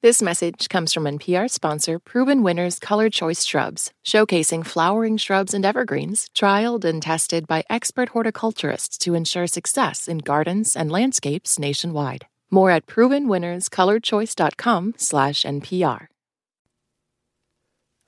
This message comes from NPR sponsor Proven Winners Color Choice Shrubs, showcasing flowering shrubs and evergreens trialed and tested by expert horticulturists to ensure success in gardens and landscapes nationwide. More at provenwinnerscolorchoice.com/npr.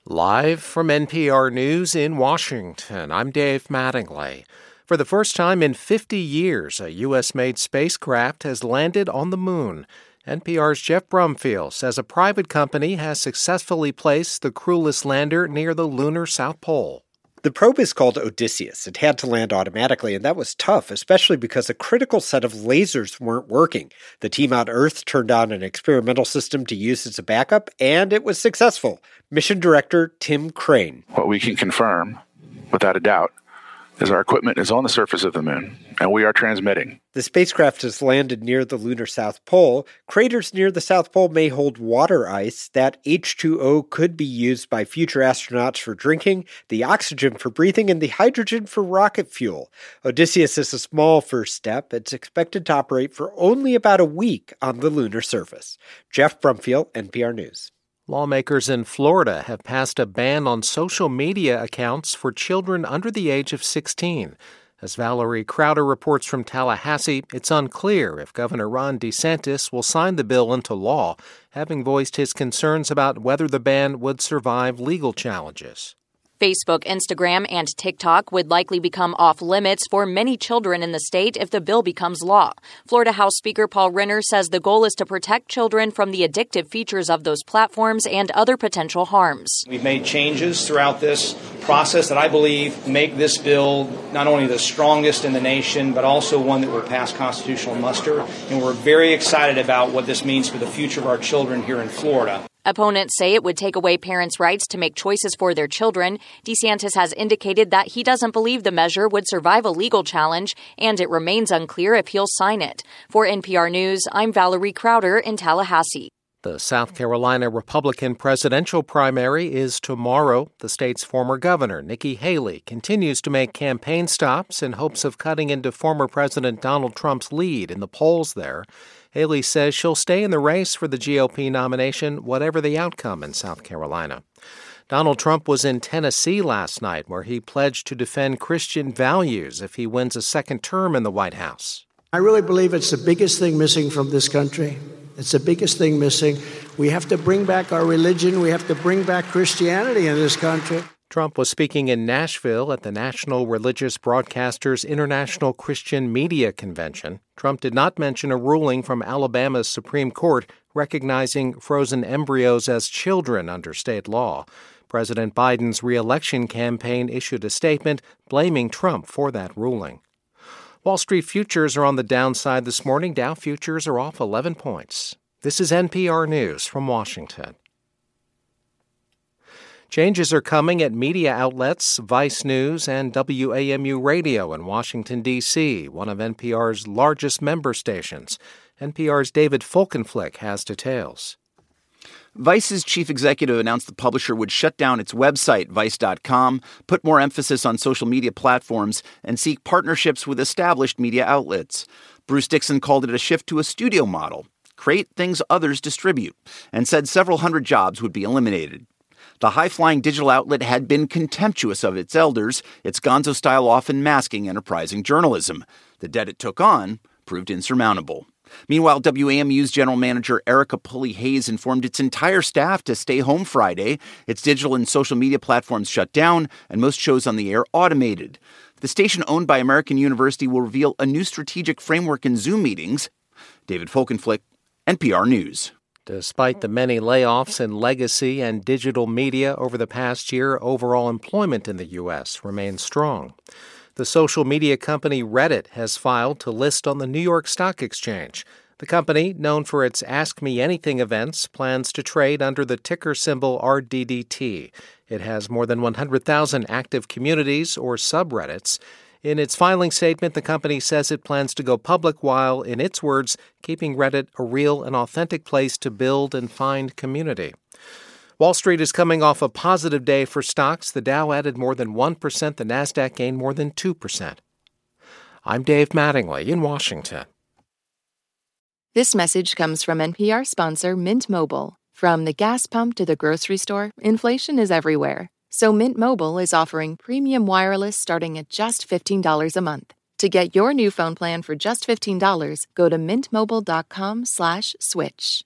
Live from NPR News in Washington, I'm Dave Mattingly. For the first time in 50 years, a U.S. made spacecraft has landed on the moon. NPR's Geoff Brumfiel says a private company has successfully placed the crewless lander near the lunar South Pole. The probe is called Odysseus. It had to land automatically, and that was tough, especially because a critical set of lasers weren't working. The team on Earth turned on an experimental system to use as a backup, and it was successful. Mission Director Tim Crane. What we can confirm, without a doubt, is our equipment is on the surface of the moon and we are transmitting. The spacecraft has landed near the lunar South Pole. Craters near the South Pole may hold water ice. That H2O could be used by future astronauts for drinking, the oxygen for breathing, and the hydrogen for rocket fuel. Odysseus is a small first step. It's expected to operate for only about a week on the lunar surface. Geoff Brumfiel, NPR News. Lawmakers in Florida have passed a ban on social media accounts for children under the age of 16. As Valerie Crowder reports from Tallahassee, it's unclear if Governor Ron DeSantis will sign the bill into law, having voiced his concerns about whether the ban would survive legal challenges. Facebook, Instagram, and TikTok would likely become off limits for many children in the state if the bill becomes law. Florida House Speaker Paul Renner says the goal is to protect children from the addictive features of those platforms and other potential harms. We've made changes throughout this process that I believe make this bill not only the strongest in the nation, but also one that will pass constitutional muster. And we're very excited about what this means for the future of our children here in Florida. Opponents say it would take away parents' rights to make choices for their children. DeSantis has indicated that he doesn't believe the measure would survive a legal challenge, and it remains unclear if he'll sign it. For NPR News, I'm Valerie Crowder in Tallahassee. The South Carolina Republican presidential primary is tomorrow. The state's former governor, Nikki Haley, continues to make campaign stops in hopes of cutting into former President Donald Trump's lead in the polls there. Haley says she'll stay in the race for the GOP nomination, whatever the outcome in South Carolina. Donald Trump was in Tennessee last night, where he pledged to defend Christian values if he wins a second term in the White House. I really believe it's the biggest thing missing from this country. It's the biggest thing missing. We have to bring back our religion. We have to bring back Christianity in this country. Trump was speaking in Nashville at the National Religious Broadcasters International Christian Media Convention. Trump did not mention a ruling from Alabama's Supreme Court recognizing frozen embryos as children under state law. President Biden's reelection campaign issued a statement blaming Trump for that ruling. Wall Street futures are on the downside this morning. Dow futures are off 11 points. This is NPR News from Washington. Changes are coming at media outlets Vice News and WAMU Radio in Washington, D.C., one of NPR's largest member stations. NPR's David Folkenflik has details. Vice's chief executive announced the publisher would shut down its website, vice.com, put more emphasis on social media platforms, and seek partnerships with established media outlets. Bruce Dixon called it a shift to a studio model create things others distribute, and said several hundred jobs would be eliminated. The high flying digital outlet had been contemptuous of its elders, its gonzo style often masking enterprising journalism. The debt it took on proved insurmountable. Meanwhile, WAMU's general manager Erica Pulley Hayes informed its entire staff to stay home Friday. Its digital and social media platforms shut down, and most shows on the air automated. The station owned by American University will reveal a new strategic framework in Zoom meetings. David Folkenflik, NPR News. Despite the many layoffs in legacy and digital media over the past year, overall employment in the U.S. remains strong. The social media company Reddit has filed to list on the New York Stock Exchange. The company, known for its Ask Me Anything events, plans to trade under the ticker symbol RDDT. It has more than 100,000 active communities or subreddits. In its filing statement, the company says it plans to go public while, in its words, keeping Reddit a real and authentic place to build and find community. Wall Street is coming off a positive day for stocks. The Dow added more than 1%, the Nasdaq gained more than 2%. I'm Dave Mattingly in Washington. This message comes from NPR sponsor Mint Mobile. From the gas pump to the grocery store, inflation is everywhere. So Mint Mobile is offering premium wireless starting at just $15 a month. To get your new phone plan for just $15, go to mintmobile.com slash switch.